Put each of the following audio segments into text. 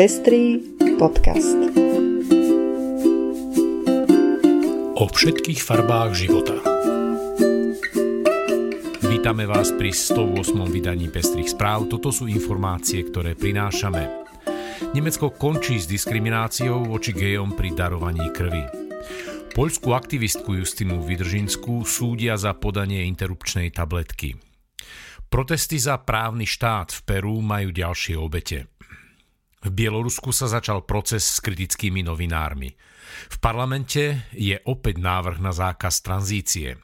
Pestrý podcast. O všetkých farbách života. Vítame vás pri 108. vydaní Pestrých správ. Toto sú informácie, ktoré prinášame. Nemecko končí s diskrimináciou voči gejom pri darovaní krvi. Poľskú aktivistku Justinu Vydržinskú súdia za podanie interrupčnej tabletky. Protesty za právny štát v Peru majú ďalšie obete. V Bielorusku sa začal proces s kritickými novinármi. V parlamente je opäť návrh na zákaz tranzície.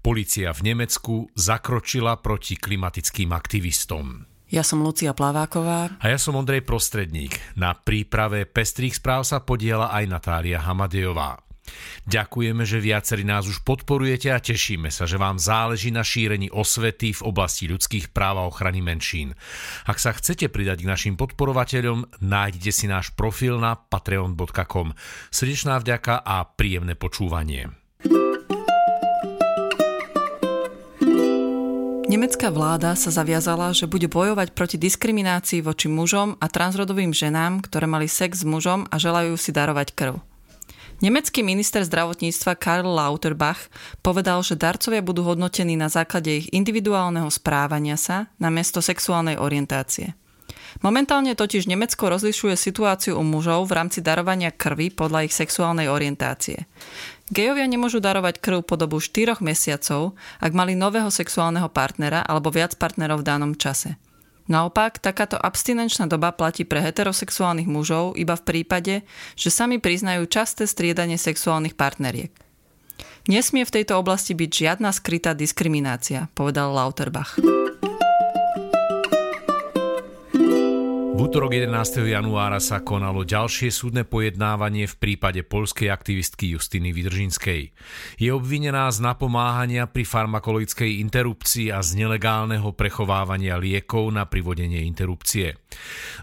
Polícia v Nemecku zakročila proti klimatickým aktivistom. Ja som Lucia Plaváková. A ja som Ondrej Prostredník. Na príprave pestrých správ sa podiela aj Natália Hamadejová. Ďakujeme, že viacerí nás už podporujete a tešíme sa, že vám záleží na šírení osvety v oblasti ľudských práv a ochrany menšín. Ak sa chcete pridať k našim podporovateľom, nájdete si náš profil na patreon.com. Srdečná vďaka a príjemné počúvanie. Nemecká vláda sa zaviazala, že bude bojovať proti diskriminácii voči mužom a transrodovým ženám, ktoré mali sex s mužom a želajú si darovať krv. Nemecký minister zdravotníctva Karl Lauterbach povedal, že darcovia budú hodnotení na základe ich individuálneho správania sa na miesto sexuálnej orientácie. Momentálne totiž Nemecko rozlišuje situáciu u mužov v rámci darovania krvi podľa ich sexuálnej orientácie. Gejovia nemôžu darovať krv po dobu 4 mesiacov, ak mali nového sexuálneho partnera alebo viac partnerov v danom čase. Naopak, takáto abstinenčná doba platí pre heterosexuálnych mužov iba v prípade, že sami priznajú časté striedanie sexuálnych partneriek. Nesmie v tejto oblasti byť žiadna skrytá diskriminácia, povedal Lauterbach. V útorok 11. januára sa konalo ďalšie súdne pojednávanie v prípade polskej aktivistky Justiny Vydržinskej. Je obvinená z napomáhania pri farmakologickej interrupcii a z nelegálneho prechovávania liekov na privodenie interrupcie.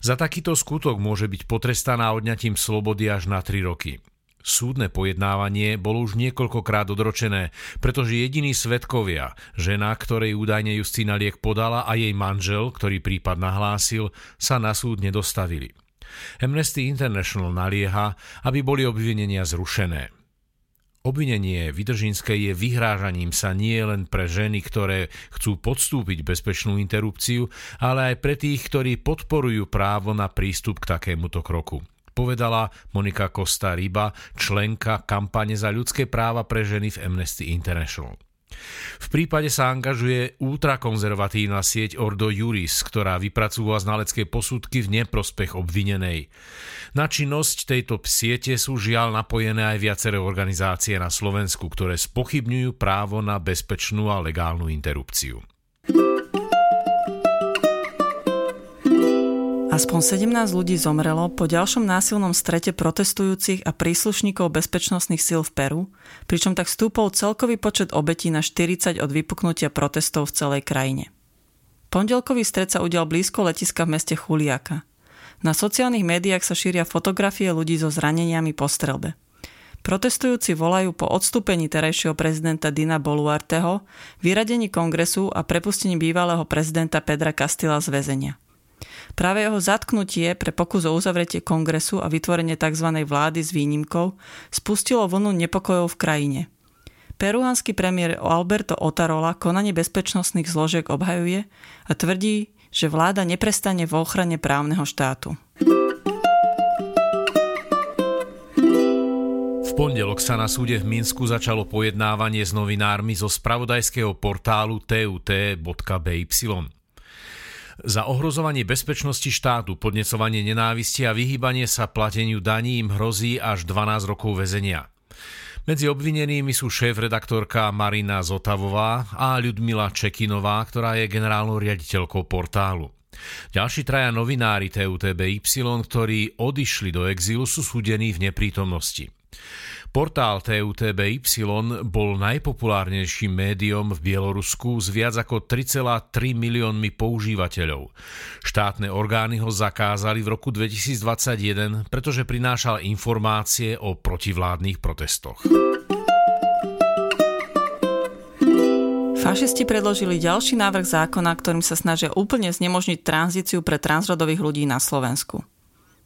Za takýto skutok môže byť potrestaná odňatím slobody až na 3 roky. Súdne pojednávanie bolo už niekoľkokrát odročené, pretože jediní svetkovia, žena, ktorej údajne Justína liek podala a jej manžel, ktorý prípad nahlásil, sa na súd nedostavili. Amnesty International nalieha, aby boli obvinenia zrušené. Obvinenie Vydržinskej je vyhrážaním sa nie len pre ženy, ktoré chcú podstúpiť bezpečnú interrupciu, ale aj pre tých, ktorí podporujú právo na prístup k takémuto kroku povedala Monika Costa Riba, členka kampane za ľudské práva pre ženy v Amnesty International. V prípade sa angažuje ultrakonzervatívna sieť Ordo Juris, ktorá vypracúva znalecké posudky v neprospech obvinenej. Na činnosť tejto siete sú žiaľ napojené aj viaceré organizácie na Slovensku, ktoré spochybňujú právo na bezpečnú a legálnu interrupciu. Aspoň 17 ľudí zomrelo po ďalšom násilnom strete protestujúcich a príslušníkov bezpečnostných síl v Peru, pričom tak stúpol celkový počet obetí na 40 od vypuknutia protestov v celej krajine. Pondelkový stret sa udial blízko letiska v meste Juliaka. Na sociálnych médiách sa šíria fotografie ľudí so zraneniami po strelbe. Protestujúci volajú po odstúpení terajšieho prezidenta Dina Boluarteho, vyradení kongresu a prepustení bývalého prezidenta Pedra Castilla z väzenia. Práve jeho zatknutie pre pokus o uzavretie kongresu a vytvorenie tzv. vlády s výnimkou spustilo vlnu nepokojov v krajine. Peruánsky premiér Alberto Otarola konanie bezpečnostných zložiek obhajuje a tvrdí, že vláda neprestane v ochrane právneho štátu. V pondelok sa na súde v Minsku začalo pojednávanie s novinármi zo spravodajského portálu tut.by. Za ohrozovanie bezpečnosti štátu, podnecovanie nenávisti a vyhýbanie sa plateniu daní im hrozí až 12 rokov väzenia. Medzi obvinenými sú šéf-redaktorka Marina Zotavová a Ľudmila Čekinová, ktorá je generálnou riaditeľkou portálu. Ďalší traja novinári TUTBY, ktorí odišli do exílu, sú súdení v neprítomnosti. Portál TUTBY bol najpopulárnejším médiom v Bielorusku s viac ako 3,3 miliónmi používateľov. Štátne orgány ho zakázali v roku 2021, pretože prinášal informácie o protivládnych protestoch. Fašisti predložili ďalší návrh zákona, ktorým sa snažia úplne znemožniť tranzíciu pre transrodových ľudí na Slovensku.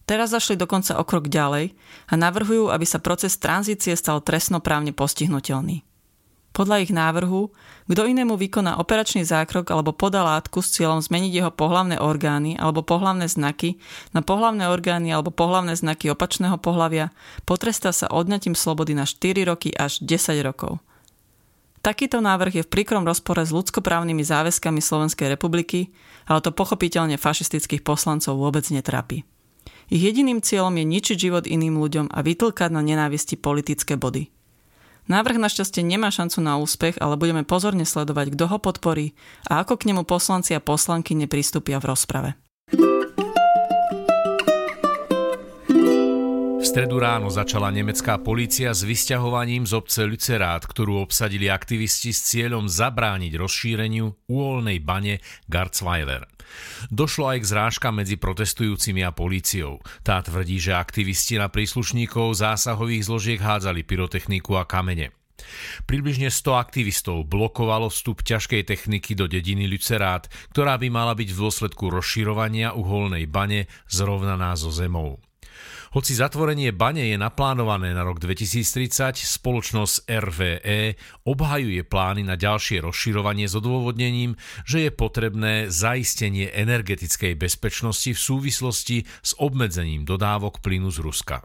Teraz zašli dokonca o krok ďalej a navrhujú, aby sa proces tranzície stal trestnoprávne postihnutelný. Podľa ich návrhu, kto inému vykoná operačný zákrok alebo podá látku s cieľom zmeniť jeho pohlavné orgány alebo pohlavné znaky na pohlavné orgány alebo pohlavné znaky opačného pohlavia, potrestá sa odňatím slobody na 4 roky až 10 rokov. Takýto návrh je v príkrom rozpore s ľudskoprávnymi záväzkami Slovenskej republiky, ale to pochopiteľne fašistických poslancov vôbec netrapí. Ich jediným cieľom je ničiť život iným ľuďom a vytlkať na nenávisti politické body. Návrh našťastie nemá šancu na úspech, ale budeme pozorne sledovať, kto ho podporí a ako k nemu poslanci a poslanky nepristúpia v rozprave. V stredu ráno začala nemecká polícia s vysťahovaním z obce Lucerát, ktorú obsadili aktivisti s cieľom zabrániť rozšíreniu uholnej bane Garzweiler. Došlo aj k zrážkam medzi protestujúcimi a políciou. Tá tvrdí, že aktivisti na príslušníkov zásahových zložiek hádzali pyrotechniku a kamene. Približne 100 aktivistov blokovalo vstup ťažkej techniky do dediny Lucerát, ktorá by mala byť v dôsledku rozširovania uholnej bane zrovnaná so zemou. Hoci zatvorenie bane je naplánované na rok 2030, spoločnosť RVE obhajuje plány na ďalšie rozširovanie s odôvodnením, že je potrebné zaistenie energetickej bezpečnosti v súvislosti s obmedzením dodávok plynu z Ruska.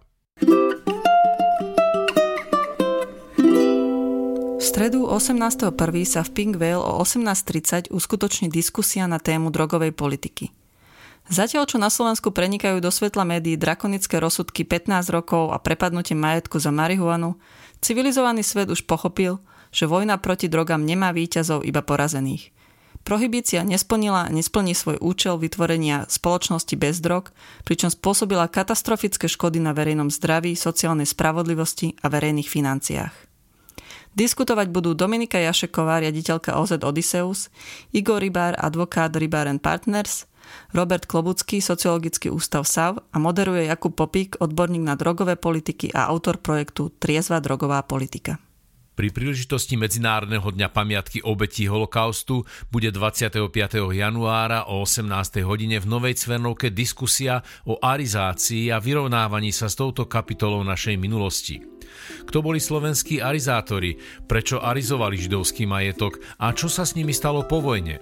V stredu 18.1. sa v Pink Vale o 18.30 uskutoční diskusia na tému drogovej politiky. Zatiaľ, čo na Slovensku prenikajú do svetla médií drakonické rozsudky 15 rokov a prepadnutie majetku za marihuanu, civilizovaný svet už pochopil, že vojna proti drogám nemá výťazov iba porazených. Prohibícia nesplnila a nesplní svoj účel vytvorenia spoločnosti bez drog, pričom spôsobila katastrofické škody na verejnom zdraví, sociálnej spravodlivosti a verejných financiách. Diskutovať budú Dominika Jašeková, riaditeľka OZ Odysseus, Igor Rybár, advokát Rybár Partners – Robert Klobucký, sociologický ústav SAV a moderuje Jakub Popík, odborník na drogové politiky a autor projektu Triezva drogová politika. Pri príležitosti Medzinárodného dňa pamiatky obetí holokaustu bude 25. januára o 18. hodine v Novej Cvernovke diskusia o arizácii a vyrovnávaní sa s touto kapitolou našej minulosti. Kto boli slovenskí arizátori, prečo arizovali židovský majetok a čo sa s nimi stalo po vojne?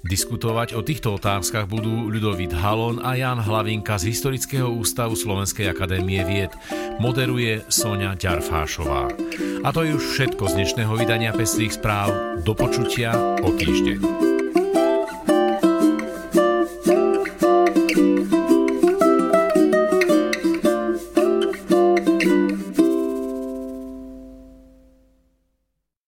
Diskutovať o týchto otázkach budú Ľudovít Halon a Jan Hlavinka z Historického ústavu Slovenskej akadémie vied. Moderuje Sonia Ďarfášová. A to je už všetko z dnešného vydania Pestrých správ. Do počutia o týždeň.